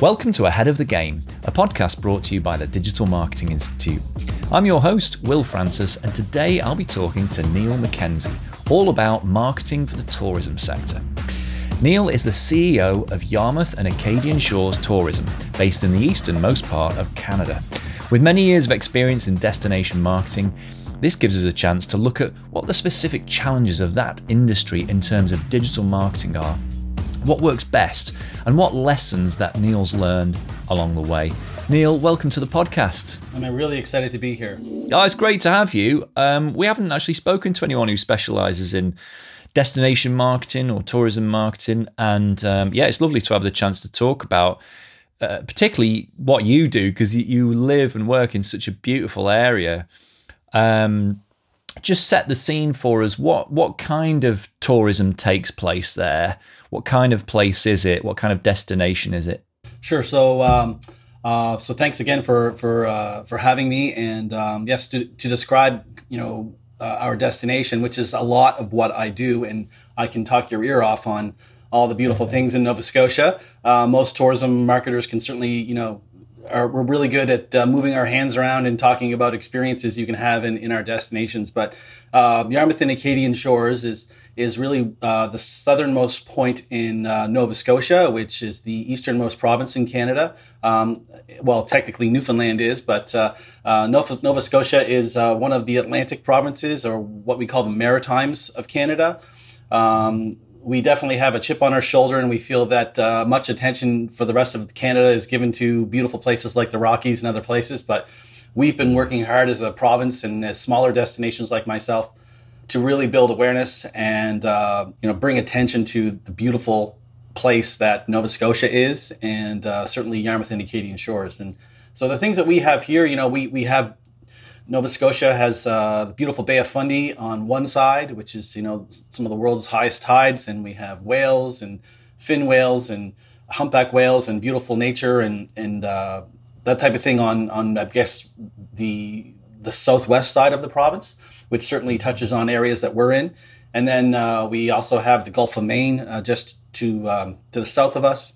Welcome to Ahead of the Game, a podcast brought to you by the Digital Marketing Institute. I'm your host, Will Francis, and today I'll be talking to Neil McKenzie all about marketing for the tourism sector. Neil is the CEO of Yarmouth and Acadian Shores Tourism, based in the easternmost part of Canada. With many years of experience in destination marketing, this gives us a chance to look at what the specific challenges of that industry in terms of digital marketing are what works best, and what lessons that Neil's learned along the way. Neil, welcome to the podcast. I'm really excited to be here. Oh, it's great to have you. Um, we haven't actually spoken to anyone who specializes in destination marketing or tourism marketing, and um, yeah, it's lovely to have the chance to talk about. Uh, particularly what you do because you live and work in such a beautiful area um, just set the scene for us. What what kind of tourism takes place there? What kind of place is it? What kind of destination is it? Sure. So, um, uh, so thanks again for for uh, for having me. And um, yes, to, to describe, you know, uh, our destination, which is a lot of what I do, and I can talk your ear off on all the beautiful things in Nova Scotia. Uh, most tourism marketers can certainly, you know, are, we're really good at uh, moving our hands around and talking about experiences you can have in, in our destinations. But uh, Yarmouth and Acadian Shores is is really uh, the southernmost point in uh, Nova Scotia, which is the easternmost province in Canada. Um, well, technically Newfoundland is, but uh, uh, Nova, Nova, Scotia is one of the Atlantic provinces, or what we call the Maritimes of Canada. Um, we definitely have a chip on our shoulder, and we feel that uh, much attention for the rest of Canada is given to beautiful places like the Rockies and other places. But we've been working hard as a province and as smaller destinations like myself to really build awareness and uh, you know bring attention to the beautiful place that Nova Scotia is, and uh, certainly Yarmouth and Acadian Shores. And so the things that we have here, you know, we we have Nova Scotia has uh, the beautiful Bay of Fundy on one side, which is you know some of the world's highest tides, and we have whales and fin whales and humpback whales and beautiful nature and and uh, that type of thing on on I guess the the southwest side of the province, which certainly touches on areas that we're in. And then uh, we also have the Gulf of Maine uh, just to um, to the south of us,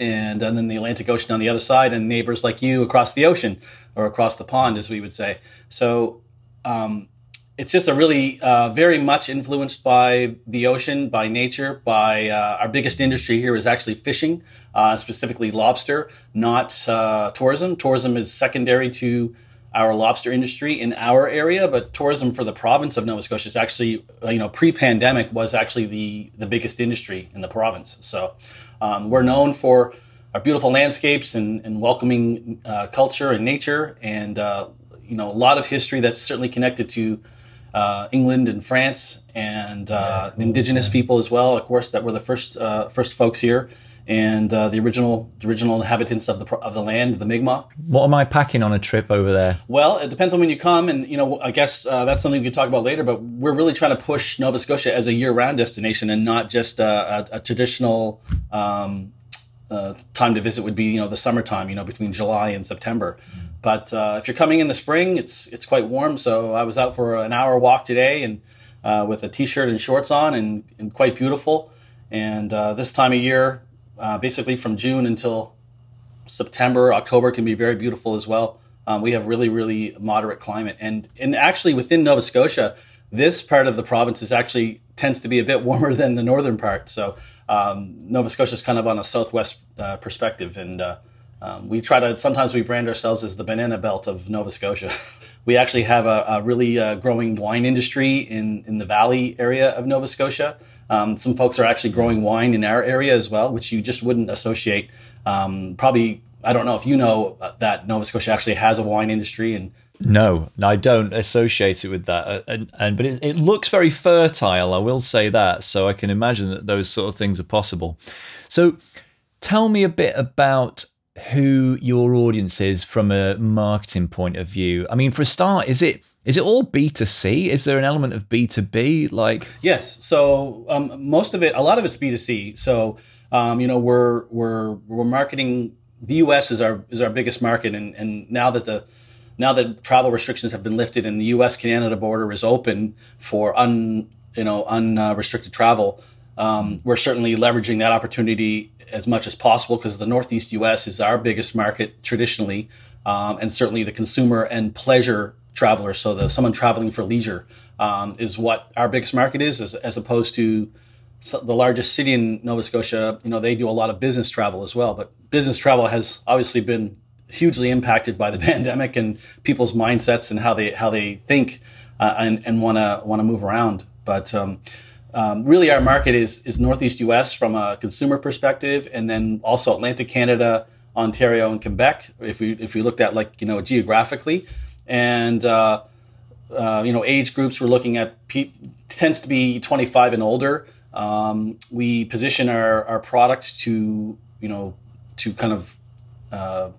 and, and then the Atlantic Ocean on the other side, and neighbors like you across the ocean or across the pond, as we would say. So um, it's just a really uh, very much influenced by the ocean, by nature, by uh, our biggest industry here is actually fishing, uh, specifically lobster, not uh, tourism. Tourism is secondary to our lobster industry in our area, but tourism for the province of Nova Scotia is actually, uh, you know, pre-pandemic was actually the the biggest industry in the province. So um, we're known for our beautiful landscapes and, and welcoming uh, culture and nature, and uh, you know, a lot of history that's certainly connected to uh, England and France and uh, indigenous people as well. Of course, that were the first uh, first folks here and uh, the original the original inhabitants of the of the land, the Mi'kmaq. What am I packing on a trip over there? Well, it depends on when you come, and you know, I guess uh, that's something we can talk about later. But we're really trying to push Nova Scotia as a year-round destination, and not just a, a, a traditional um, uh, time to visit would be you know the summertime, you know, between July and September. But uh, if you're coming in the spring, it's it's quite warm. So I was out for an hour walk today, and uh, with a t-shirt and shorts on, and, and quite beautiful. And uh, this time of year, uh, basically from June until September, October can be very beautiful as well. Um, we have really, really moderate climate, and and actually within Nova Scotia, this part of the province is actually tends to be a bit warmer than the northern part. So um, Nova Scotia is kind of on a southwest uh, perspective, and uh, um, we try to sometimes we brand ourselves as the banana belt of Nova Scotia. we actually have a, a really uh, growing wine industry in in the valley area of Nova Scotia. Um, some folks are actually growing wine in our area as well, which you just wouldn't associate. Um, probably, I don't know if you know that Nova Scotia actually has a wine industry, and no, I don't associate it with that. Uh, and, and but it, it, looks very fertile. I will say that. So I can imagine that those sort of things are possible. So tell me a bit about who your audience is from a marketing point of view. I mean, for a start, is it is it all B two C? Is there an element of B two B? Like yes, so um, most of it, a lot of it's B two C. So um, you know, we're we're we're marketing. The U.S. is our is our biggest market, and and now that the now that travel restrictions have been lifted and the U.S. Canada border is open for un you know unrestricted travel, Um, we're certainly leveraging that opportunity as much as possible because the Northeast U.S. is our biggest market traditionally, um, and certainly the consumer and pleasure traveler. So the someone traveling for leisure um, is what our biggest market is, as, as opposed to the largest city in Nova Scotia. You know, they do a lot of business travel as well, but business travel has obviously been hugely impacted by the pandemic and people's mindsets and how they how they think uh, and and want to want to move around. But um, um, really, our market is is Northeast U.S. from a consumer perspective, and then also Atlantic Canada, Ontario, and Quebec. If we if we looked at like you know geographically, and uh, uh, you know age groups, we're looking at pe- tends to be 25 and older. Um, we position our our products to you know to kind of uh,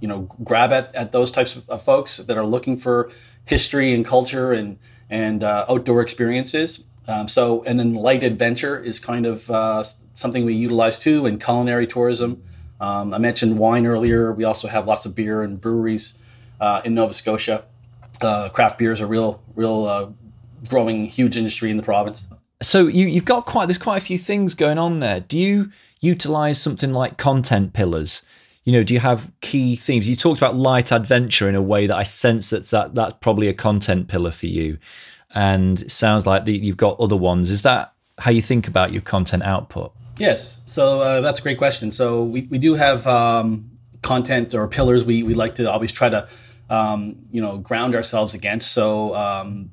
you know grab at, at those types of, of, folks that are looking for history and culture and and uh, outdoor experiences. Um, so and then light adventure is kind of uh, something we utilize too, in culinary tourism. Um, I mentioned wine earlier. We also have lots of beer and breweries uh, in Nova Scotia. Uh, craft beer is a real, real uh, growing, huge industry in the province. So you, you've got quite there's quite a few things going on there. Do you utilize something like content pillars? You know, do you have key themes? You talked about light adventure in a way that I sense that, that that's probably a content pillar for you. And it sounds like the, you've got other ones. Is that how you think about your content output? Yes. So uh, that's a great question. So we, we do have um, content or pillars we, we like to always try to, um, you know, ground ourselves against. So um,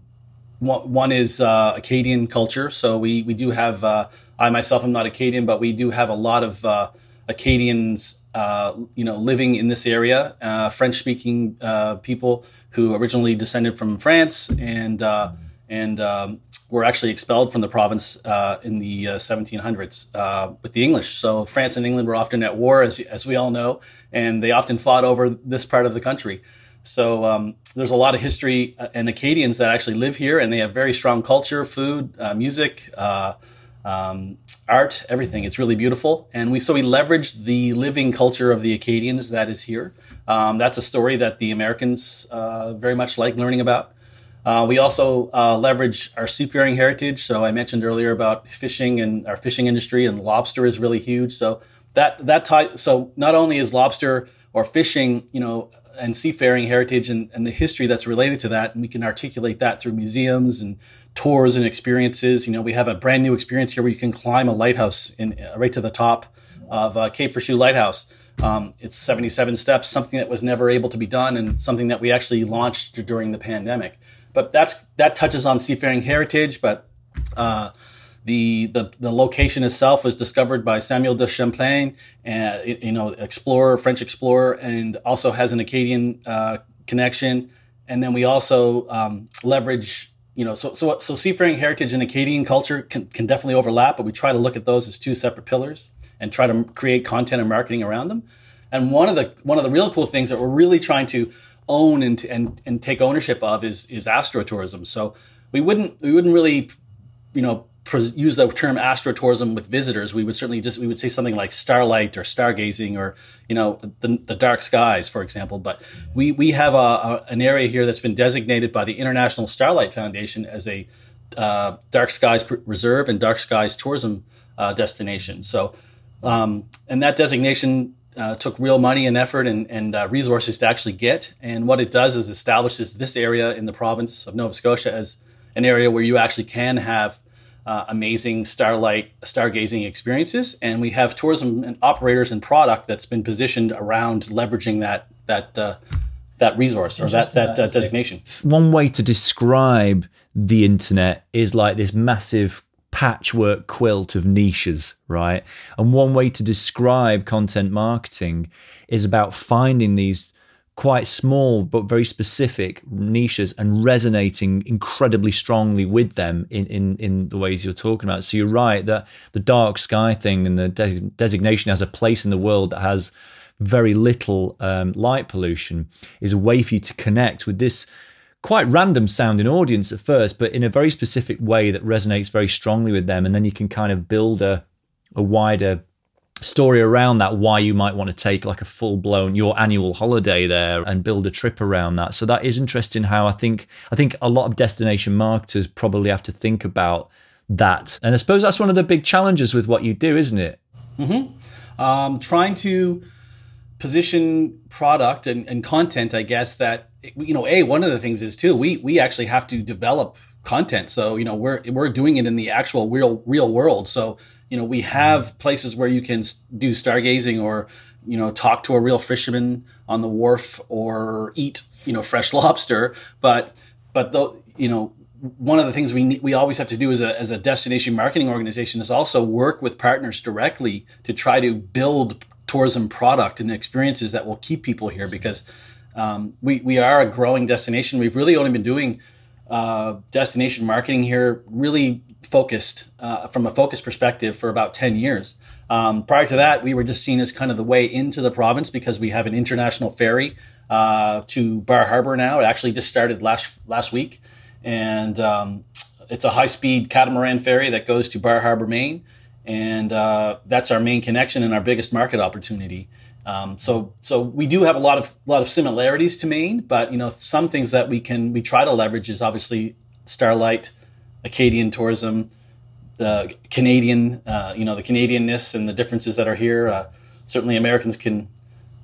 one, one is uh, Acadian culture. So we, we do have, uh, I myself am not Acadian, but we do have a lot of uh, Acadians uh, you know, living in this area, uh, French-speaking uh, people who originally descended from France and uh, and um, were actually expelled from the province uh, in the 1700s with the English. So France and England were often at war, as as we all know, and they often fought over this part of the country. So um, there's a lot of history and Acadians that actually live here, and they have very strong culture, food, music. Um, art, everything. It's really beautiful, and we so we leverage the living culture of the Acadians that is here. Um, that's a story that the Americans uh, very much like learning about. Uh, we also uh, leverage our seafaring heritage. So I mentioned earlier about fishing and our fishing industry, and lobster is really huge. So that that tie. So not only is lobster or fishing, you know, and seafaring heritage and, and the history that's related to that, and we can articulate that through museums and tours and experiences. You know, we have a brand new experience here where you can climb a lighthouse in uh, right to the top of uh, Cape Forchu Lighthouse. Um, it's 77 steps, something that was never able to be done, and something that we actually launched during the pandemic. But that's that touches on seafaring heritage. But uh, the, the the location itself was discovered by Samuel de Champlain, uh, you know, explorer, French explorer, and also has an Acadian uh, connection. And then we also um, leverage you know, so so so seafaring heritage and Acadian culture can, can definitely overlap, but we try to look at those as two separate pillars and try to create content and marketing around them. And one of the one of the real cool things that we're really trying to own and and, and take ownership of is is astrotourism. So we wouldn't we wouldn't really you know use the term astrotourism with visitors, we would certainly just we would say something like starlight or stargazing or you know the, the dark skies, for example. But we we have a, a, an area here that's been designated by the International Starlight Foundation as a uh, dark skies reserve and dark skies tourism uh, destination. So, um, and that designation uh, took real money and effort and, and uh, resources to actually get. And what it does is establishes this area in the province of Nova Scotia as an area where you actually can have uh, amazing starlight stargazing experiences, and we have tourism and operators and product that's been positioned around leveraging that that uh, that resource or that that uh, designation. One way to describe the internet is like this massive patchwork quilt of niches, right? And one way to describe content marketing is about finding these quite small but very specific niches and resonating incredibly strongly with them in, in, in the ways you're talking about. So you're right that the dark sky thing and the de- designation as a place in the world that has very little um, light pollution is a way for you to connect with this quite random sounding audience at first, but in a very specific way that resonates very strongly with them. And then you can kind of build a, a wider story around that why you might want to take like a full blown your annual holiday there and build a trip around that so that is interesting how i think i think a lot of destination marketers probably have to think about that. And I suppose that's one of the big challenges with what you do, isn't it? Mm-hmm. Um, trying to position product and, and content, I guess that you know, a one of the things is too we we actually have to develop content. So you know we're we're doing it in the actual real real world. So you know we have places where you can do stargazing or you know talk to a real fisherman on the wharf or eat you know fresh lobster. But but though you know one of the things we need, we always have to do as a as a destination marketing organization is also work with partners directly to try to build tourism product and experiences that will keep people here because um, we we are a growing destination. We've really only been doing uh, destination marketing here, really focused uh, from a focus perspective for about 10 years. Um, prior to that, we were just seen as kind of the way into the province because we have an international ferry uh, to Bar Harbor now. It actually just started last last week, and um, it's a high speed catamaran ferry that goes to Bar Harbor, Maine and uh, that's our main connection and our biggest market opportunity. Um, so, so we do have a lot of lot of similarities to Maine, but you know some things that we can we try to leverage is obviously Starlight, Acadian tourism, the Canadian, uh, you know the Canadianness and the differences that are here. Uh, certainly, Americans can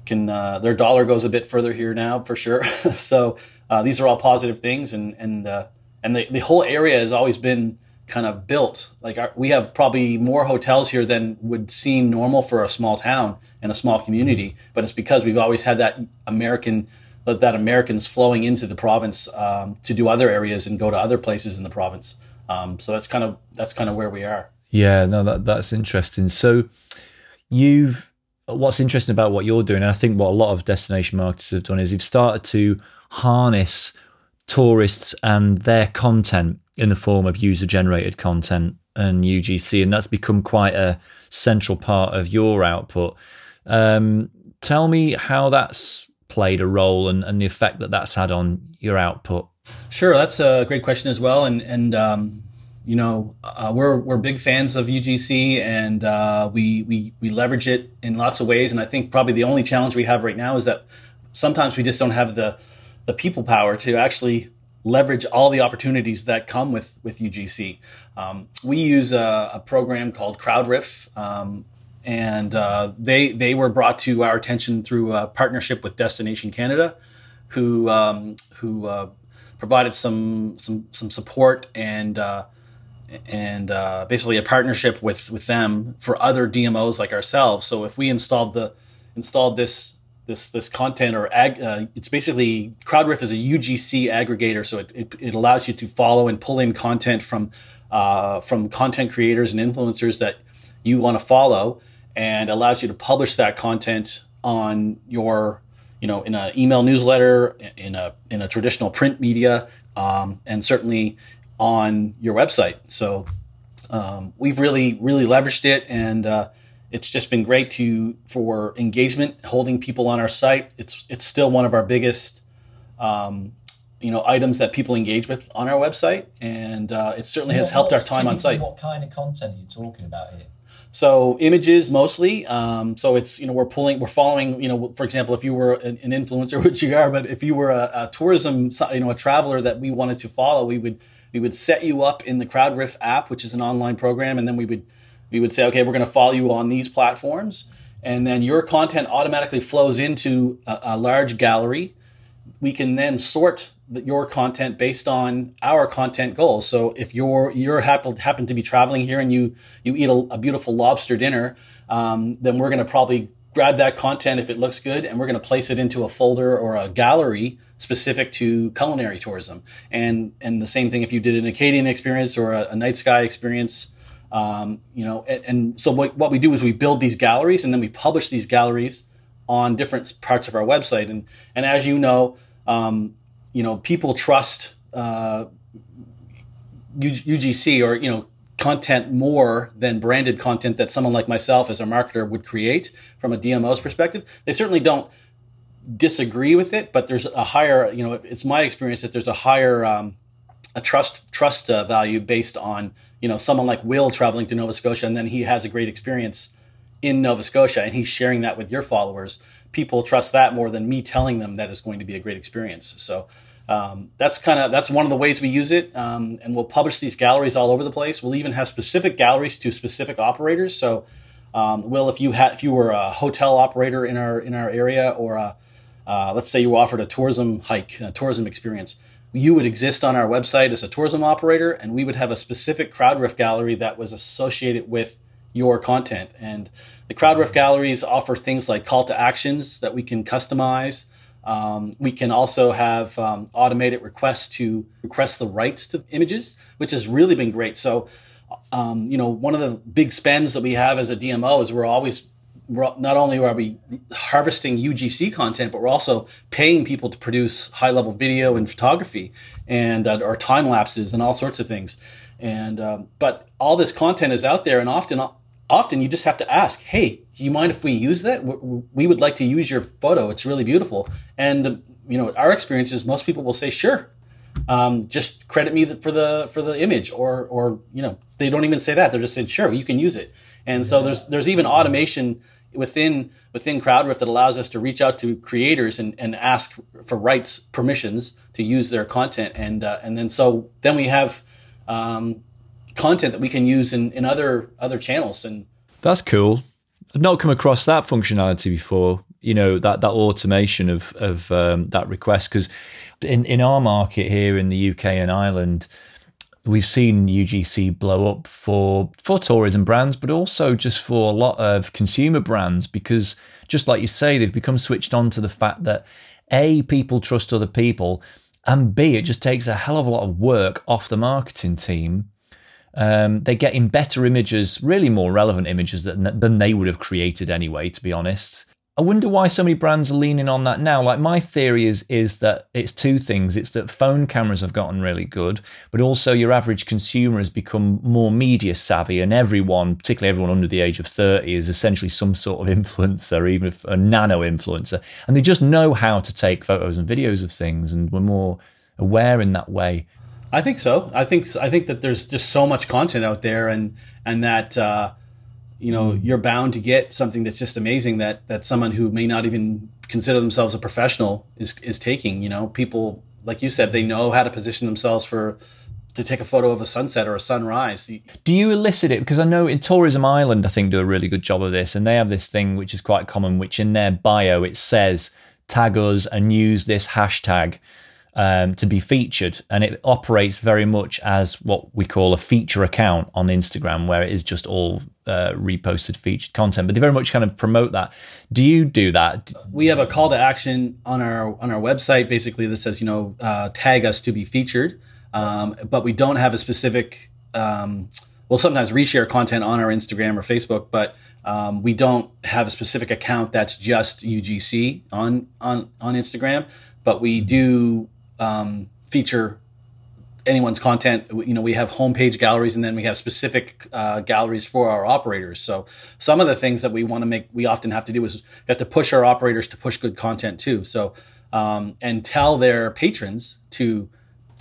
can uh, their dollar goes a bit further here now for sure. so uh, these are all positive things, and and uh, and the, the whole area has always been kind of built. Like our, we have probably more hotels here than would seem normal for a small town and a small community, but it's because we've always had that American that Americans flowing into the province um, to do other areas and go to other places in the province. Um, so that's kind of that's kind of where we are. Yeah, no, that that's interesting. So you've what's interesting about what you're doing, I think what a lot of destination marketers have done is you've started to harness tourists and their content in the form of user generated content and UGC, and that's become quite a central part of your output. Um, tell me how that's played a role and, and the effect that that's had on your output. Sure, that's a great question as well, and and um, you know uh, we're we're big fans of UGC, and uh, we we we leverage it in lots of ways. And I think probably the only challenge we have right now is that sometimes we just don't have the the people power to actually leverage all the opportunities that come with with UGC. Um, we use a, a, program called CrowdRiff, um, and uh, they they were brought to our attention through a partnership with Destination Canada, who um, who uh, provided some some some support and. Uh, and uh, basically a partnership with with them for other DMOs like ourselves. So if we installed the installed this this this content or ag, uh, it's basically CrowdRiff is a UGC aggregator, so it, it, it, allows you to follow and pull in content from uh, from content creators and influencers that you want to follow, and allows you to publish that content on your you know in an email newsletter, in a in a traditional print media, um, and certainly on your website. So um, we've really really leveraged it and. Uh, it's just been great to for engagement, holding people on our site. It's it's still one of our biggest, um, you know, items that people engage with on our website, and uh, it certainly has helped our time on site. What kind of content are you talking about here? So images mostly. Um, so it's you know we're pulling we're following you know for example if you were an, an influencer which you are but if you were a, a, tourism you know a traveler that we wanted to follow we would we would set you up in the CrowdRiff app which is an online program and then we would we would say, okay, we're going to follow you on these platforms. And then your content automatically flows into a, a large gallery. We can then sort your content based on our content goals. So if you're you're happen, happen to be traveling here and you you eat a, a beautiful lobster dinner, um, then we're going to probably grab that content if it looks good, and we're going to place it into a folder or a gallery specific to culinary tourism. And and the same thing if you did an Acadian experience or a, a night sky experience. Um, you know, and, and so what, what we do is we build these galleries and then we publish these galleries on different parts of our website. And and as you know, um, you know, people trust uh, UGC or you know content more than branded content that someone like myself as a marketer would create from a DMO's perspective. They certainly don't disagree with it, but there's a higher, you know, it's my experience that there's a higher um, a trust trust uh, value based on you know someone like Will traveling to Nova Scotia and then he has a great experience in Nova Scotia and he's sharing that with your followers. People trust that more than me telling them that it's going to be a great experience. So um, that's kind of that's one of the ways we use it, um, and we'll publish these galleries all over the place. We'll even have specific galleries to specific operators. So, um, Will, if you had if you were a hotel operator in our in our area, or a, uh, let's say you offered a tourism hike, a tourism experience, you would exist on our website as a tourism operator, and we would have a specific CrowdRiff gallery that was associated with your content. And the CrowdRiff galleries offer things like call to actions that we can customize. Um, we can also have um, automated requests to request the rights to images, which has really been great. So, um, you know, one of the big spends that we have as a DMO is we're always we're, not only are we harvesting UGC content, but we're also paying people to produce high level video and photography and uh, or time lapses and all sorts of things. And um, but all this content is out there, and often often you just have to ask, hey, do you mind if we use that? We would like to use your photo. It's really beautiful. And you know, our experience is most people will say, sure, um, just credit me for the for the image, or or you know, they don't even say that. They're just saying, sure, you can use it. And so there's there's even automation within within CrowdRiff that allows us to reach out to creators and, and ask for rights permissions to use their content, and uh, and then so then we have um, content that we can use in, in other other channels. And that's cool. I've not come across that functionality before. You know that that automation of of um, that request because in in our market here in the UK and Ireland, we've seen UGC blow up for for tourism brands, but also just for a lot of consumer brands because just like you say, they've become switched on to the fact that a people trust other people, and b it just takes a hell of a lot of work off the marketing team um, they're getting better images, really more relevant images than, than they would have created anyway, to be honest. I wonder why so many brands are leaning on that now. Like my theory is is that it's two things. It's that phone cameras have gotten really good, but also your average consumer has become more media savvy, and everyone, particularly everyone under the age of thirty, is essentially some sort of influencer, even if a nano influencer, and they just know how to take photos and videos of things, and we're more aware in that way. I think so. I think I think that there's just so much content out there, and and that uh, you know mm. you're bound to get something that's just amazing that that someone who may not even consider themselves a professional is is taking. You know, people like you said, they know how to position themselves for to take a photo of a sunset or a sunrise. Do you elicit it? Because I know in Tourism Ireland, I think do a really good job of this, and they have this thing which is quite common, which in their bio it says tag us and use this hashtag um, to be featured. And it operates very much as what we call a feature account on Instagram, where it is just all uh, reposted featured content. But they very much kind of promote that. Do you do that? We have a call to action on our on our website, basically that says, you know, uh, tag us to be featured. Um, but we don't have a specific. Um, we'll sometimes reshare content on our Instagram or Facebook, but um, we don't have a specific account that's just UGC on on on Instagram. But we do um, feature anyone's content. You know, we have homepage galleries and then we have specific uh, galleries for our operators. So some of the things that we want to make, we often have to do is we have to push our operators to push good content too. So um, and tell their patrons to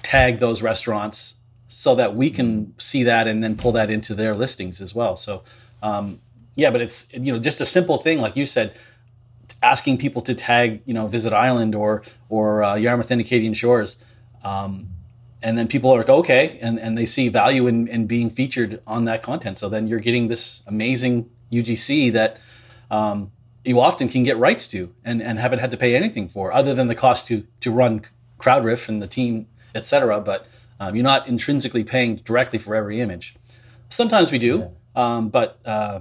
tag those restaurants so that we can see that and then pull that into their listings as well. So um, yeah, but it's you know just a simple thing like you said asking people to tag, you know, Visit Ireland or or uh, Yarmouth and Acadian Shores, um, and then people are like, okay, and, and they see value in, in being featured on that content. So then you're getting this amazing UGC that um, you often can get rights to and, and haven't had to pay anything for, other than the cost to to run CrowdRiff and the team, etc. But um, you're not intrinsically paying directly for every image. Sometimes we do, yeah. um, but uh,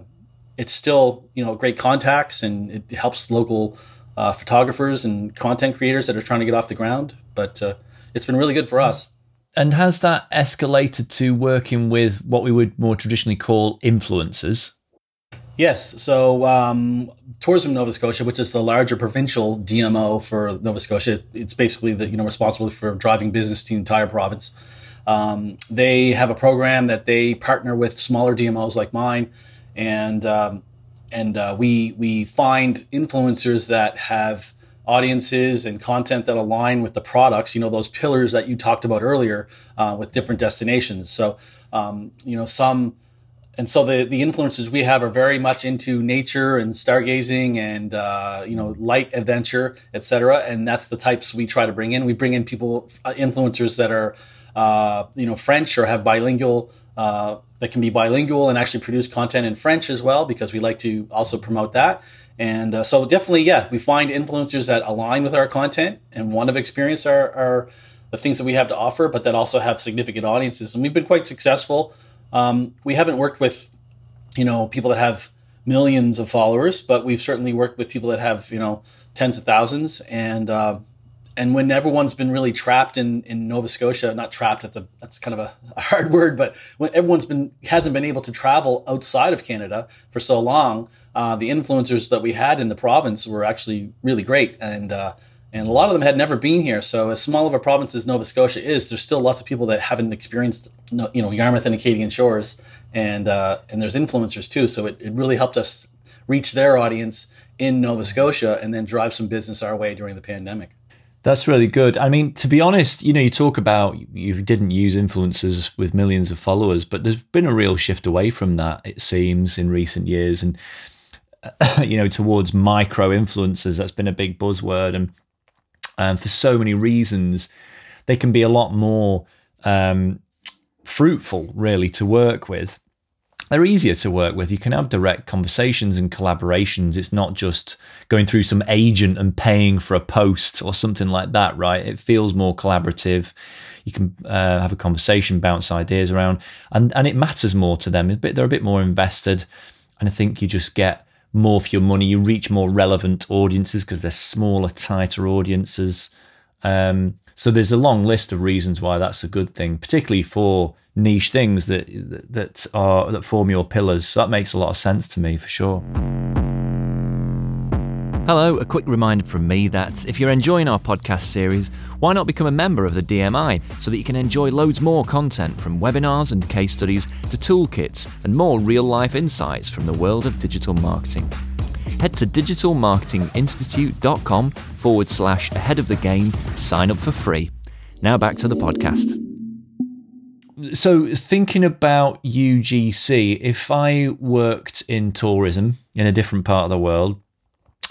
it's still you know great contacts and it helps local uh, photographers and content creators that are trying to get off the ground. But uh, it's been really good for us. And has that escalated to working with what we would more traditionally call influencers? Yes. So, um, Tourism Nova Scotia, which is the larger provincial DMO for Nova Scotia, it's basically the you know responsible for driving business to the entire province. Um, they have a program that they partner with smaller DMOs like mine and um, and uh, we we find influencers that have audiences and content that align with the products. You know those pillars that you talked about earlier uh, with different destinations. So um, you know some and so the the influencers we have are very much into nature and stargazing and uh, you know light adventure, etc. And that's the types we try to bring in. We bring in people uh, influencers that are uh, you know French or have bilingual uh, that can be bilingual and actually produce content in French as well because we like to also promote that. And uh, so definitely, yeah, we find influencers that align with our content and want to experience our, our the things that we have to offer, but that also have significant audiences. And we've been quite successful. Um, we haven't worked with, you know, people that have millions of followers, but we've certainly worked with people that have, you know, tens of thousands. And uh, and when everyone's been really trapped in, in Nova Scotia, not trapped, that's a that's kind of a, a hard word, but when everyone's been hasn't been able to travel outside of Canada for so long, uh, the influencers that we had in the province were actually really great, and uh, and a lot of them had never been here. So as small of a province as Nova Scotia is, there's still lots of people that haven't experienced you know Yarmouth and Acadian shores, and uh, and there's influencers too. So it, it really helped us reach their audience in Nova Scotia and then drive some business our way during the pandemic. That's really good. I mean, to be honest, you know, you talk about you didn't use influencers with millions of followers, but there's been a real shift away from that, it seems, in recent years. And, you know, towards micro influencers, that's been a big buzzword. And um, for so many reasons, they can be a lot more um, fruitful, really, to work with they're easier to work with. You can have direct conversations and collaborations. It's not just going through some agent and paying for a post or something like that, right? It feels more collaborative. You can uh, have a conversation, bounce ideas around, and, and it matters more to them. They're a bit more invested. And I think you just get more for your money. You reach more relevant audiences because they're smaller, tighter audiences. Um, so there's a long list of reasons why that's a good thing, particularly for niche things that that are that form your pillars. So that makes a lot of sense to me for sure. Hello, a quick reminder from me that if you're enjoying our podcast series, why not become a member of the DMI so that you can enjoy loads more content from webinars and case studies to toolkits and more real life insights from the world of digital marketing. Head to digitalmarketinginstitute.com forward slash ahead of the game to sign up for free. Now back to the podcast so thinking about UGC, if I worked in tourism in a different part of the world,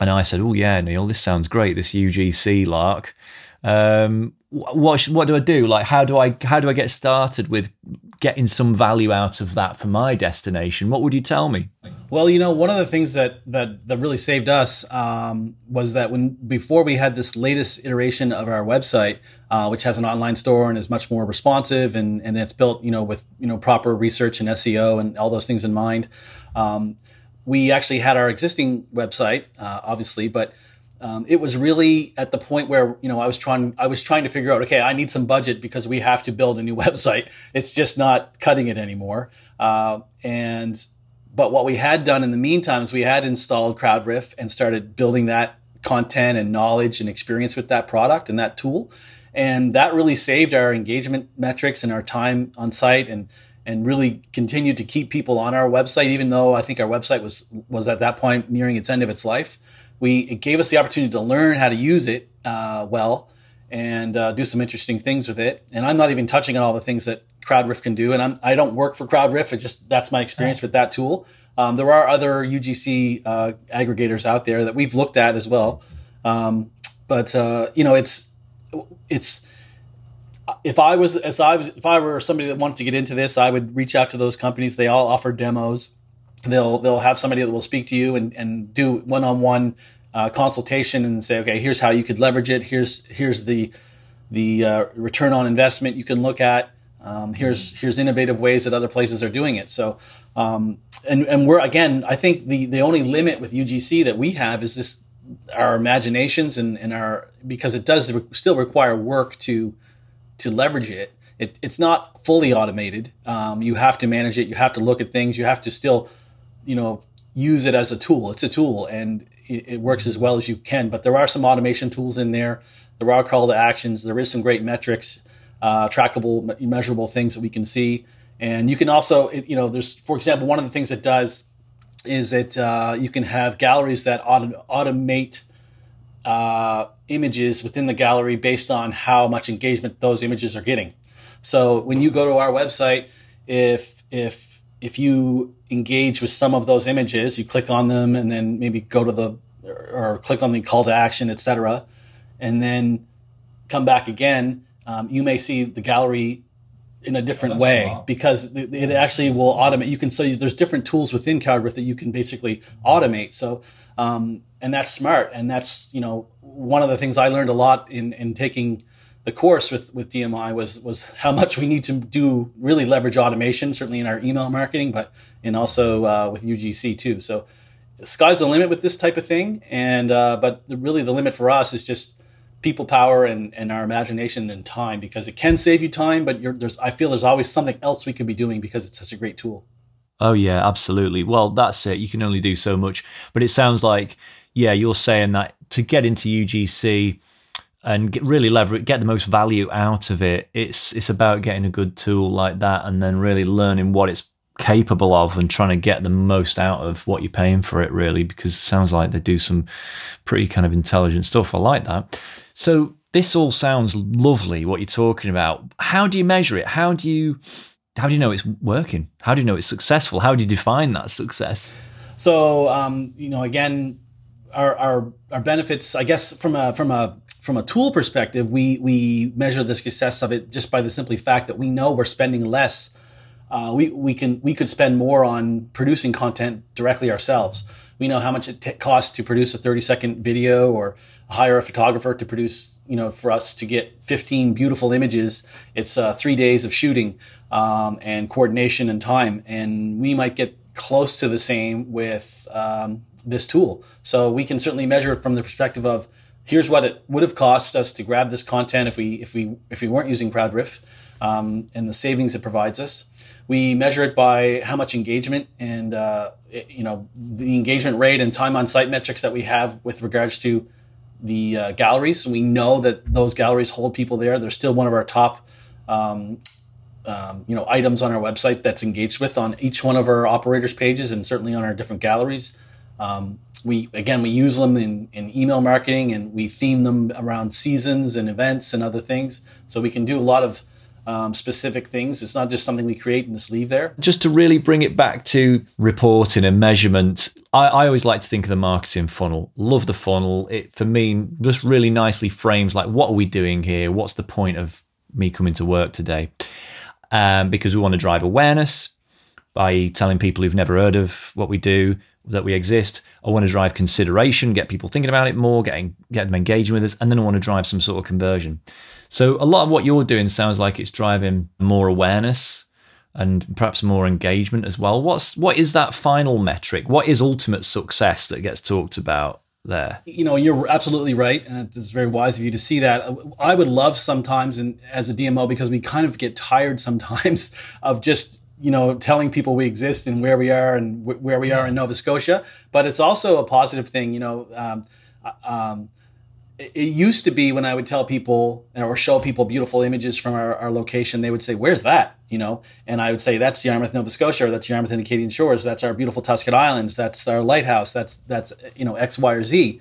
and I said, "Oh yeah, Neil, this sounds great. This UGC lark. Um, what what do I do? Like, how do I how do I get started with getting some value out of that for my destination? What would you tell me? Well, you know, one of the things that that that really saved us um, was that when before we had this latest iteration of our website, uh, which has an online store and is much more responsive and and it's built, you know, with you know proper research and SEO and all those things in mind. Um, we actually had our existing website, uh, obviously, but um, it was really at the point where you know I was trying I was trying to figure out okay I need some budget because we have to build a new website. It's just not cutting it anymore. Uh, and but what we had done in the meantime is we had installed CrowdRiff and started building that content and knowledge and experience with that product and that tool. And that really saved our engagement metrics and our time on site and and really continued to keep people on our website even though I think our website was was at that point nearing its end of its life we it gave us the opportunity to learn how to use it uh, well and uh, do some interesting things with it. And I'm not even touching on all the things that CrowdRiff can do. And I'm, I don't work for CrowdRiff. It's just that's my experience with that tool. Um, there are other UGC uh, aggregators out there that we've looked at as well. Um, but uh, you know, it's it's if I was if I was if I were somebody that wanted to get into this, I would reach out to those companies. They all offer demos they'll they'll have somebody that will speak to you and, and do one on one consultation and say, okay, here's how you could leverage it. Here's here's the the uh, return on investment you can look at. Um, here's here's innovative ways that other places are doing it. So, um, and and we're again, I think the the only limit with UGC that we have is this our imaginations and, and our because it does re- still require work to to leverage it. it it's not fully automated. Um, you have to manage it. You have to look at things. You have to still you know use it as a tool. It's a tool and it, it, works as well as you can. But there are some automation tools in there. There are call to actions. There is some great metrics, uh, trackable, measurable things that we can see. And you can also, you know, there's, for example, one of the things it does is that uh, you can have galleries that auto- automate uh, images within the gallery based on how much engagement those images are getting. So when you go to our website, if if if you engage with some of those images, you click on them and then maybe go to the or, click on the call to action, etc., and then come back again, um, you may see the gallery in a different way because it actually will automate. You can so there's different tools within CrowdRiff that you can basically automate. So um, and that's smart, and that's you know one of the things I learned a lot in in taking the course with with DMI was was how much we need to do really leverage automation, certainly in our email marketing, but and also uh, with UGC too. So sky's the limit with this type of thing, and uh, but really the limit for us is just people power and, and our imagination and time because it can save you time, but there's I feel there's always something else we could be doing because it's such a great tool. Oh yeah, absolutely. Well, that's it. You can only do so much, but it sounds like yeah, you're saying that to get into UGC and get, really leverage, get the most value out of it. It's it's about getting a good tool like that, and then really learning what it's capable of, and trying to get the most out of what you're paying for it. Really, because it sounds like they do some pretty kind of intelligent stuff. I like that. So this all sounds lovely. What you're talking about. How do you measure it? How do you how do you know it's working? How do you know it's successful? How do you define that success? So um, you know, again, our, our our benefits, I guess, from a from a from a tool perspective, we we measure the success of it just by the simply fact that we know we're spending less. Uh, we we can we could spend more on producing content directly ourselves. We know how much it t- costs to produce a 30 second video or hire a photographer to produce, you know, for us to get 15 beautiful images. It's uh, three days of shooting um, and coordination and time. And we might get close to the same with um, this tool. So we can certainly measure it from the perspective of here's what it would have cost us to grab this content if we if we if we weren't using CrowdRiff, um, and the savings it provides us. We measure it by how much engagement and uh, it, you know the engagement rate and time on site metrics that we have with regards to the uh, galleries. So we know that those galleries hold people there. They're still one of our top. Um, um, you know items on our website that's engaged with on each one of our operators pages and certainly on our different galleries um, we again we use them in, in email marketing and we theme them around seasons and events and other things. So we can do a lot of um, specific things. It's not just something we create and just leave there. Just to really bring it back to reporting and measurement I, I always like to think of the marketing funnel. Love the funnel. It for me just really nicely frames like what are we doing here? What's the point of me coming to work today? Um, because we want to drive awareness by telling people who've never heard of what we do that we exist. I want to drive consideration, get people thinking about it more, getting get them engaging with us, and then I want to drive some sort of conversion. So a lot of what you're doing sounds like it's driving more awareness and perhaps more engagement as well. What's what is that final metric? What is ultimate success that gets talked about there? You know, you're absolutely right, and it's very wise of you to see that. I would love sometimes, and as a DMO, because we kind of get tired sometimes of just you know, telling people we exist and where we are and w- where we are in Nova Scotia. But it's also a positive thing, you know. Um, uh, um, it, used to be when I would tell people or show people beautiful images from our, our, location, they would say, "Where's that?" You know, and I would say, "That's Yarmouth, Nova Scotia, or that's Yarmouth and Acadian Shores. That's our beautiful Tusket Islands. That's our lighthouse. That's that's you know X, Y, or Z."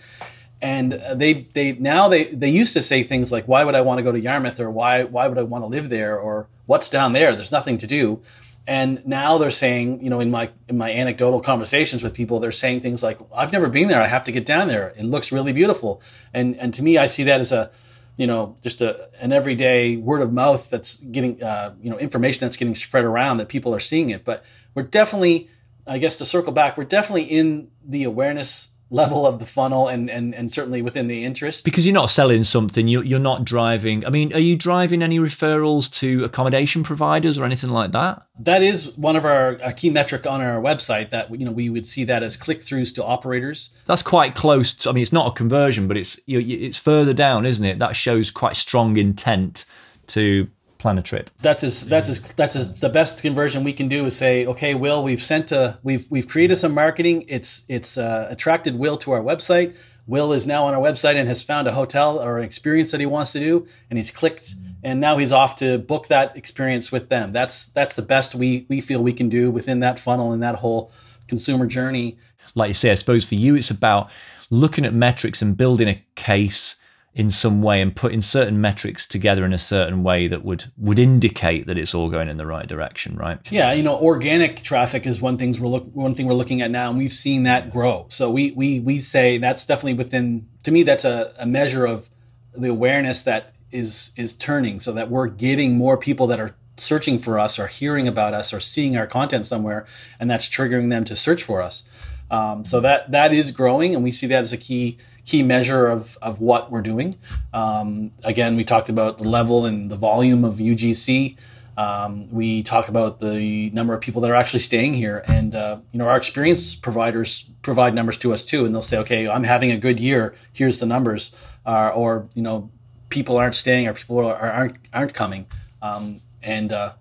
and they they now they they used to say things like why would i want to go to yarmouth or why why would i want to live there or what's down there there's nothing to do and now they're saying, you know, in my in my anecdotal conversations with people, they're saying things like, "I've never been there. I have to get down there. It looks really beautiful." And and to me, I see that as a, you know, just a an everyday word of mouth that's getting, uh, you know, information that's getting spread around that people are seeing it. But we're definitely, I guess, to circle back, we're definitely in the awareness level of the funnel and, and, and certainly within the interest. Because you're not selling something, you're, you're not driving. I mean, are you driving any referrals to accommodation providers or anything like that? That is one of our, our key metric on our website that, you know, we would see that as click throughs to operators. That's quite close. To, I mean, it's not a conversion, but it's, you, it's further down, isn't it? That shows quite strong intent to plan a trip. That's as that's as that's as the best conversion we can do is say, okay, Will, we've sent a we've we've created some marketing. It's it's uh, attracted Will to our website. Will is now on our website and has found a hotel or an experience that he wants to do, and he's clicked, and now he's off to book that experience with them. That's that's the best we we feel we can do within that funnel and that whole consumer journey. Like you say, I suppose for you, it's about looking at metrics and building a case in some way and putting certain metrics together in a certain way that would would indicate that it's all going in the right direction, right? Yeah, you know, organic traffic is one things we're look one thing we're looking at now, and we've seen that grow. So we we we say that's definitely within. To me, that's a, a measure of the awareness that is is turning, so that we're getting more people that are searching for us, or hearing about us, or seeing our content somewhere, and that's triggering them to search for us. Um, so that that is growing, and we see that as a key key measure of, of what we're doing. Um, again, we talked about the level and the volume of UGC. Um, we talk about the number of people that are actually staying here, and uh, you know our experience providers provide numbers to us too, and they'll say, "Okay, I'm having a good year. Here's the numbers," uh, or you know, people aren't staying, or people are, aren't aren't coming, um, and uh,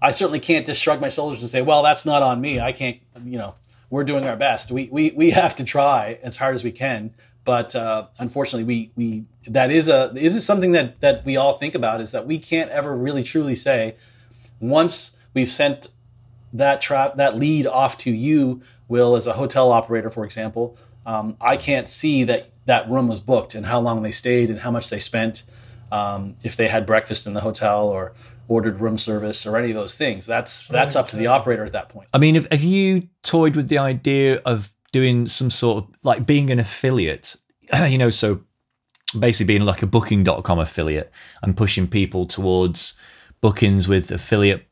I certainly can't just shrug my shoulders and say, "Well, that's not on me. I can't." You know, we're doing our best. We we we have to try as hard as we can, but uh, unfortunately, we we that is a is something that that we all think about is that we can't ever really truly say once we've sent that trap that lead off to you, Will, as a hotel operator, for example. Um, I can't see that that room was booked and how long they stayed and how much they spent, um, if they had breakfast in the hotel or ordered room service or any of those things. That's that's up to the operator at that point. I mean, have, have you toyed with the idea of doing some sort of like being an affiliate, you know, so basically being like a booking.com affiliate and pushing people towards bookings with affiliate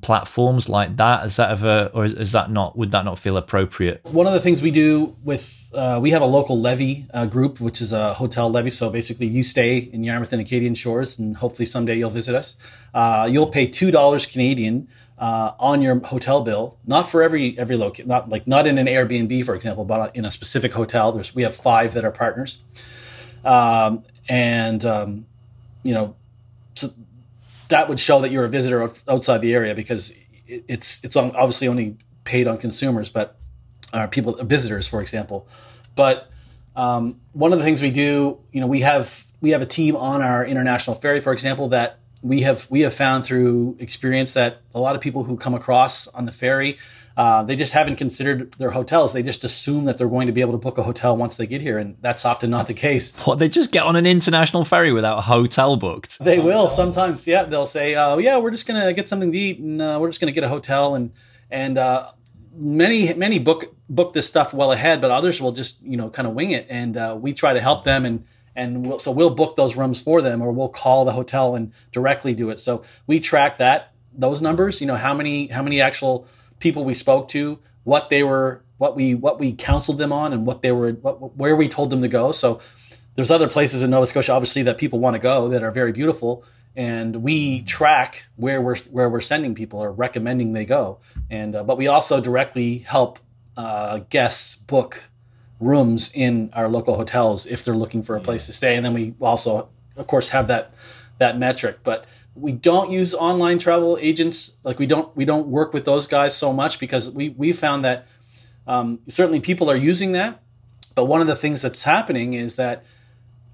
platforms like that. Is that ever or is, is, that not would that not feel appropriate? One of the things we do with uh, we have a local levy uh, group which is a hotel levy. So basically you stay in yarmouth and acadian shores and hopefully someday you'll visit us. Uh, you'll pay $2 canadian uh, on your hotel bill, not for every every location, not like not in an Airbnb, for example, but in a specific hotel. There's we have five that are partners, um, and um, you know, so that would show that you're a visitor outside the area because it's it's obviously only paid on consumers, but uh, people visitors, for example. But um, one of the things we do, you know, we have we have a team on our international ferry, for example, that we have we have found through experience that a lot of people who come across on the ferry uh, they just haven't considered their hotels. They just assume that they're going to be able to book a hotel once they get here, and that's often not the case. What they just get on an international ferry without a hotel booked? They will sometimes. Yeah, they'll say, "Oh, yeah, we're just gonna get something to eat, and uh, we're just gonna get a hotel." And and uh, many many book book this stuff well ahead, but others will just you know kind of wing it, and uh, we try to help them and and we'll, so we'll book those rooms for them or we'll call the hotel and directly do it. So we track that those numbers you know how many how many actual people we spoke to what they were what we what we counseled them on and what they were what, where we told them to go. So there's other places in nova scotia obviously that people want to go that are very beautiful and we track where we're where we're sending people or recommending they go. And uh, but we also directly help uh, guests book rooms in our local hotels if they're looking for a place to stay. And then we also, of course, have that that metric. But we don't use online travel agents. Like we don't we don't work with those guys so much because we we found that um, certainly people are using that. But one of the things that's happening is that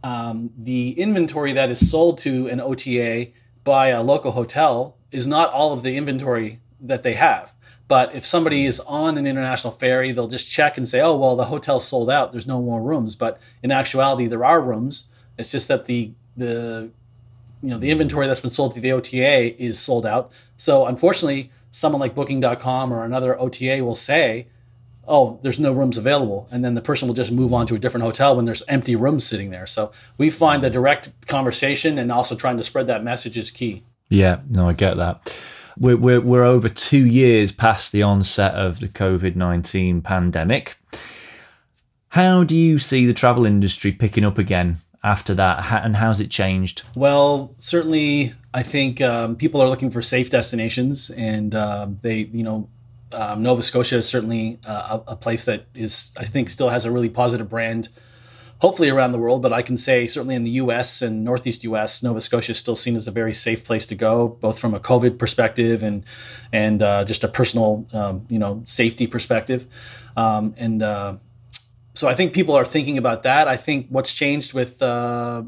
um, the inventory that is sold to an OTA by a local hotel is not all of the inventory that they have. But if somebody is on an international ferry, they'll just check and say, "Oh, well, the hotel's sold out. There's no more rooms." But in actuality, there are rooms. It's just that the the you know the inventory that's been sold to the OTA is sold out. So unfortunately, someone like Booking.com or another OTA will say, "Oh, there's no rooms available," and then the person will just move on to a different hotel when there's empty rooms sitting there. So we find the direct conversation and also trying to spread that message is key. Yeah, no, I get that we're, we're, we're over two years past the onset of the COVID 19 pandemic. How do you see the travel industry picking up again after that, and how's it changed? Well, certainly, I think um, people are looking for safe destinations, and uh, they, you know, um, Nova Scotia is certainly uh, a, a, place that is, I think, still has a really positive brand hopefully around the world, but I can say certainly in the US and Northeast US, Nova Scotia is still seen as a very safe place to go, both from a COVID perspective and and uh, just a personal um, you know safety perspective. Um, and uh, so I think people are thinking about that. I think what's changed with uh,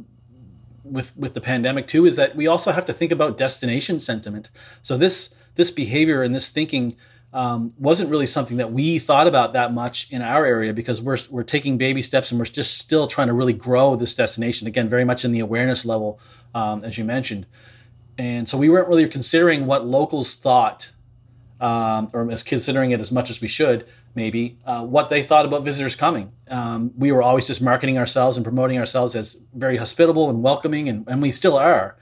with with the pandemic too is that we also have to think about destination sentiment. So this this behavior and this thinking um, wasn't really something that we thought about that much in our area because we're we're taking baby steps and we're just still trying to really grow this destination again, very much in the awareness level, um, as you mentioned, and so we weren't really considering what locals thought, um, or as considering it as much as we should maybe uh, what they thought about visitors coming. Um, we were always just marketing ourselves and promoting ourselves as very hospitable and welcoming, and, and we still are.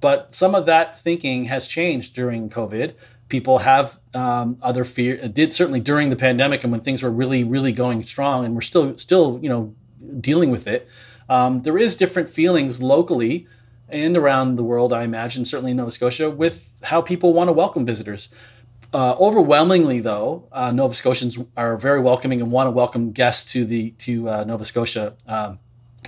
But some of that thinking has changed during COVID people have um, other fear uh, did certainly during the pandemic and when things were really really going strong and we're still still you know dealing with it um, there is different feelings locally and around the world i imagine certainly in nova scotia with how people want to welcome visitors. Uh, overwhelmingly though uh, nova scotians are very welcoming and want to welcome guests to the to uh, nova scotia um,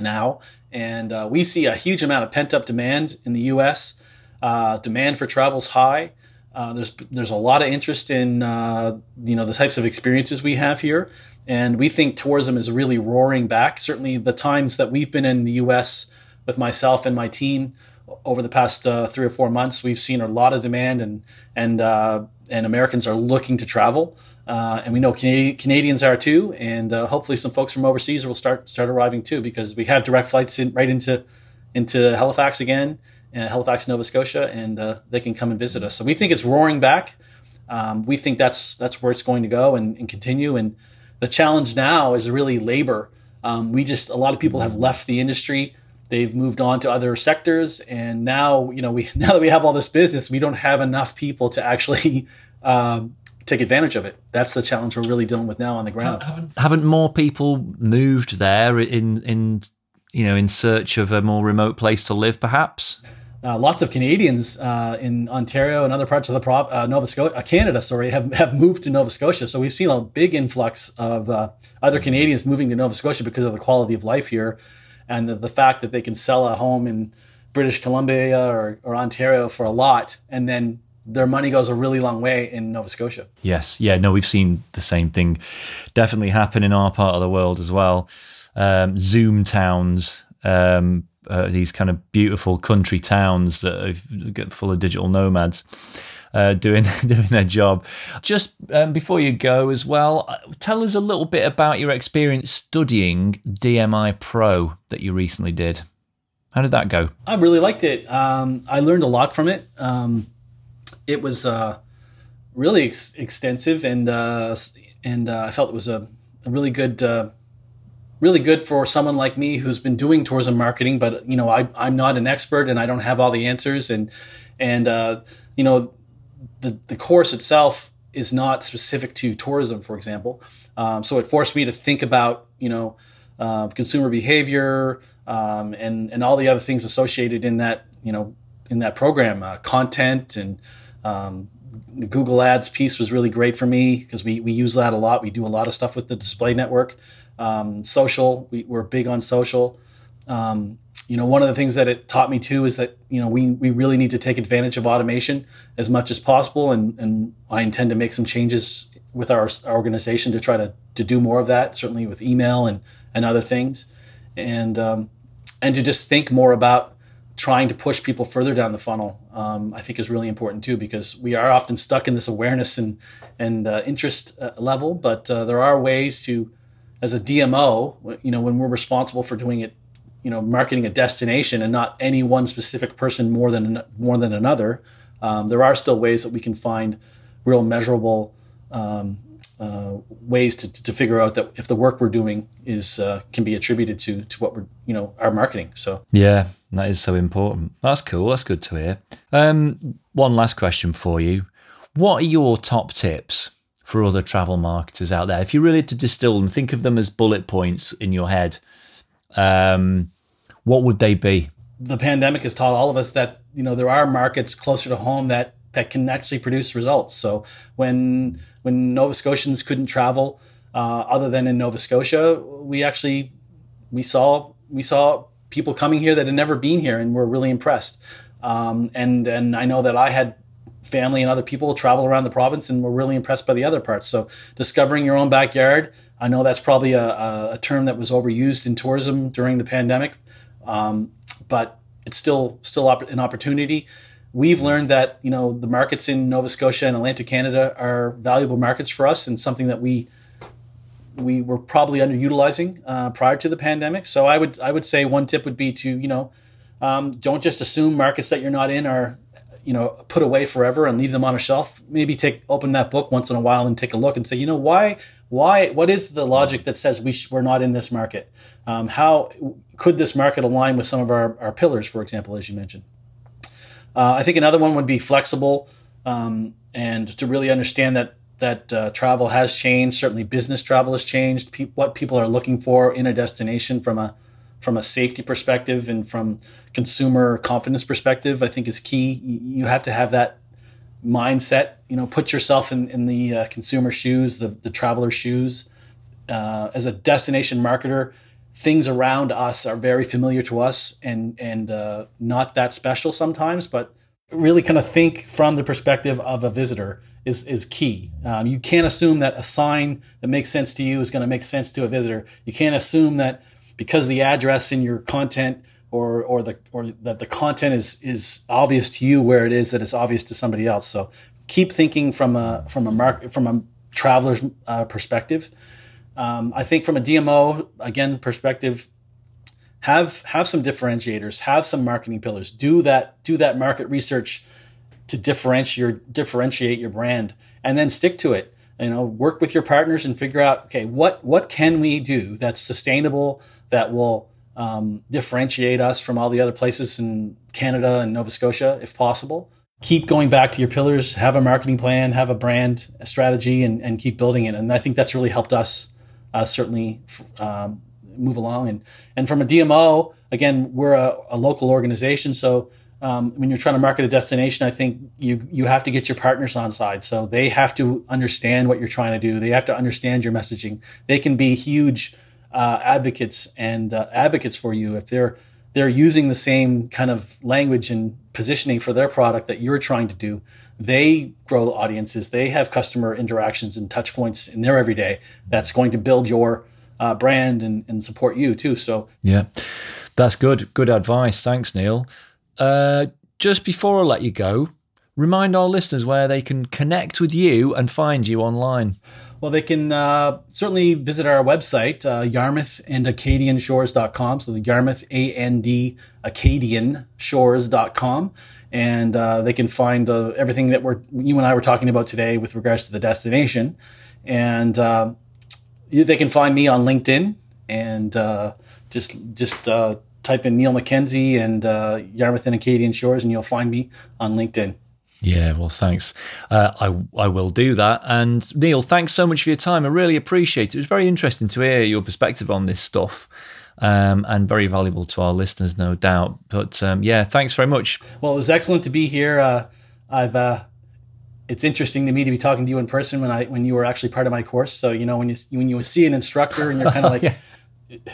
now. And uh, we see a huge amount of pent up demand in the us uh, demand for travel is high uh, there's there's a lot of interest in uh, you know the types of experiences we have here, and we think tourism is really roaring back. Certainly, the times that we've been in the U.S. with myself and my team over the past uh, three or four months, we've seen a lot of demand, and and uh, and Americans are looking to travel, uh, and we know Canadians are too, and hopefully some folks from overseas will start start arriving too because we have direct flights in, right into into Halifax again Halifax, Nova Scotia, and uh, they can come and visit us. So we think it's roaring back. Um, we think that's that's where it's going to go and, and continue. And the challenge now is really labor. Um, we just a lot of people have left the industry. They've moved on to other sectors, and now you know we now that we have all this business, we don't have enough people to actually um, take advantage of it. That's the challenge we're really dealing with now on the ground. Haven't, haven't more people moved there in in you know in search of a more remote place to live, perhaps? Uh, lots of Canadians uh, in Ontario and other parts of the prov- uh, Nova Scotia, uh, Canada, sorry, have, have moved to Nova Scotia. So we've seen a big influx of uh, other Canadians moving to Nova Scotia because of the quality of life here, and the, the fact that they can sell a home in British Columbia or, or Ontario for a lot, and then their money goes a really long way in Nova Scotia. Yes, yeah, no, we've seen the same thing definitely happen in our part of the world as well. Um, Zoom towns. Um, uh, these kind of beautiful country towns that get full of digital nomads. Uh, doing doing their job. Just um, before you go, as well, uh, tell us a little bit about your experience studying DMI Pro that you recently did. How did that go? I really liked it. Um, I learned a lot from it. Um, it was uh, really ex- extensive, and uh, and uh, I felt it was a, a really good really good for someone like me who's been doing tourism marketing, but you know, I, I'm not an expert and I don't have all the answers. And, and, uh, you know, the, the course itself is not specific to tourism, for example. Um, so it forced me to think about, you know, uh, consumer behavior, um, and, and all the other things associated in that, you know, in that program, uh, content and, um, the Google Ads piece was really great for me because we, we use that a lot. We do a lot of stuff with the display network. Um, social, we, are big on social. Um, you know, one of the things that it taught me too is that you know we we really need to take advantage of automation as much as possible, and and I intend to make some changes with our, our organization to try to to do more of that. Certainly with email and and other things, and um, and to just think more about trying to push people further down the funnel, um, I think is really important too, because we are often stuck in this awareness and and uh, interest uh, level, but uh, there are ways to as a DMO, you know, when we're responsible for doing it, you know, marketing a destination and not any one specific person more than more than another, um, there are still ways that we can find real measurable um, uh, ways to, to figure out that if the work we're doing is uh, can be attributed to to what we're you know our marketing. So yeah, that is so important. That's cool. That's good to hear. Um, one last question for you: What are your top tips for other travel marketers out there? If you really to distill them, think of them as bullet points in your head, um, what would they be? The pandemic has taught all of us that you know there are markets closer to home that that can actually produce results. So when when Nova Scotians couldn't travel uh, other than in Nova Scotia, we actually we saw we saw people coming here that had never been here and were really impressed. Um, and and I know that I had family and other people travel around the province and were really impressed by the other parts. So discovering your own backyard, I know that's probably a, a term that was overused in tourism during the pandemic, um, but it's still still an opportunity. we've learned that you know the markets in Nova Scotia and Atlantic Canada are valuable markets for us and something that we we were probably underutilizing uh, prior to the pandemic. So I would I would say one tip would be to you know um, don't just assume markets that you're not in are you know put away forever and leave them on a shelf. Maybe take open that book once in a while and take a look and say you know why why what is the logic that says we sh- we're not in this market? Um, how could this market align with some of our, our pillars, for example, as you mentioned? Uh, I think another one would be flexible um, and to really understand that that uh, travel has changed. Certainly, business travel has changed. Pe- what people are looking for in a destination from a from a safety perspective and from consumer confidence perspective, I think is key. You have to have that mindset. You know, put yourself in in the uh, consumer shoes, the the traveler shoes. Uh, as a destination marketer, things around us are very familiar to us and and uh, not that special sometimes, but really kind of think from the perspective of a visitor is, is key. Um, you can't assume that a sign that makes sense to you is going to make sense to a visitor. You can't assume that because the address in your content or, or the or that the content is is obvious to you where it is that it's obvious to somebody else. So keep thinking from a from a mark from a traveler's uh, perspective. Um, I think from a DMO again perspective, have have some differentiators, have some marketing pillars. Do that do that market research to differentiate your differentiate your brand, and then stick to it. You know, work with your partners and figure out okay what what can we do that's sustainable that will um, differentiate us from all the other places in Canada and Nova Scotia if possible. Keep going back to your pillars, have a marketing plan, have a brand a strategy, and, and keep building it. And I think that's really helped us uh, certainly um, move along. And and from a DMO, again, we're a, a local organization, so um, when you're trying to market a destination, I think you you have to get your partners on side. So they have to understand what you're trying to do. They have to understand your messaging. They can be huge uh, advocates and uh, advocates for you if they're they're using the same kind of language and positioning for their product that you're trying to do. They grow audiences. They have customer interactions and touch points in their everyday. That's going to build your uh, brand and, and support you too. So yeah, that's good. Good advice. Thanks, Neil. Uh, just before I let you go, remind our listeners where they can connect with you and find you online. Well, they can uh, certainly visit our website, uh, Yarmouth and Acadian. So the Yarmouth A-N-D Acadian Shores.com. And uh, they can find uh, everything that we're, you and I were talking about today with regards to the destination. And uh, they can find me on LinkedIn and just just type in Neil McKenzie and uh, Yarmouth and Acadian Shores, and you'll find me on LinkedIn. Yeah, well, thanks. Uh, I I will do that. And Neil, thanks so much for your time. I really appreciate it. It was very interesting to hear your perspective on this stuff. Um, and very valuable to our listeners, no doubt. But um, yeah, thanks very much. Well, it was excellent to be here. Uh, I've uh, it's interesting to me to be talking to you in person when I when you were actually part of my course. So you know when you when you see an instructor and you're kind of like, yeah.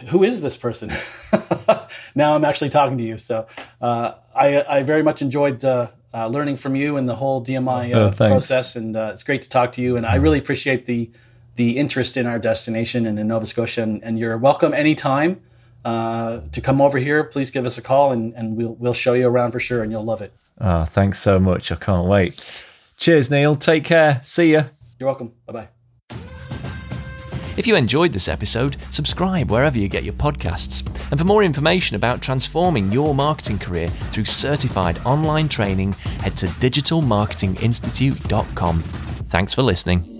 who is this person? now I'm actually talking to you. So uh, I I very much enjoyed uh, uh, learning from you and the whole DMI oh, uh, process, and uh, it's great to talk to you. And I really appreciate the the interest in our destination and in Nova Scotia. And, and you're welcome anytime. Uh, to come over here, please give us a call and, and we'll we'll show you around for sure, and you'll love it. Oh, thanks so much! I can't wait. Cheers, Neil. Take care. See ya. You're welcome. Bye bye. If you enjoyed this episode, subscribe wherever you get your podcasts. And for more information about transforming your marketing career through certified online training, head to digitalmarketinginstitute.com. Thanks for listening.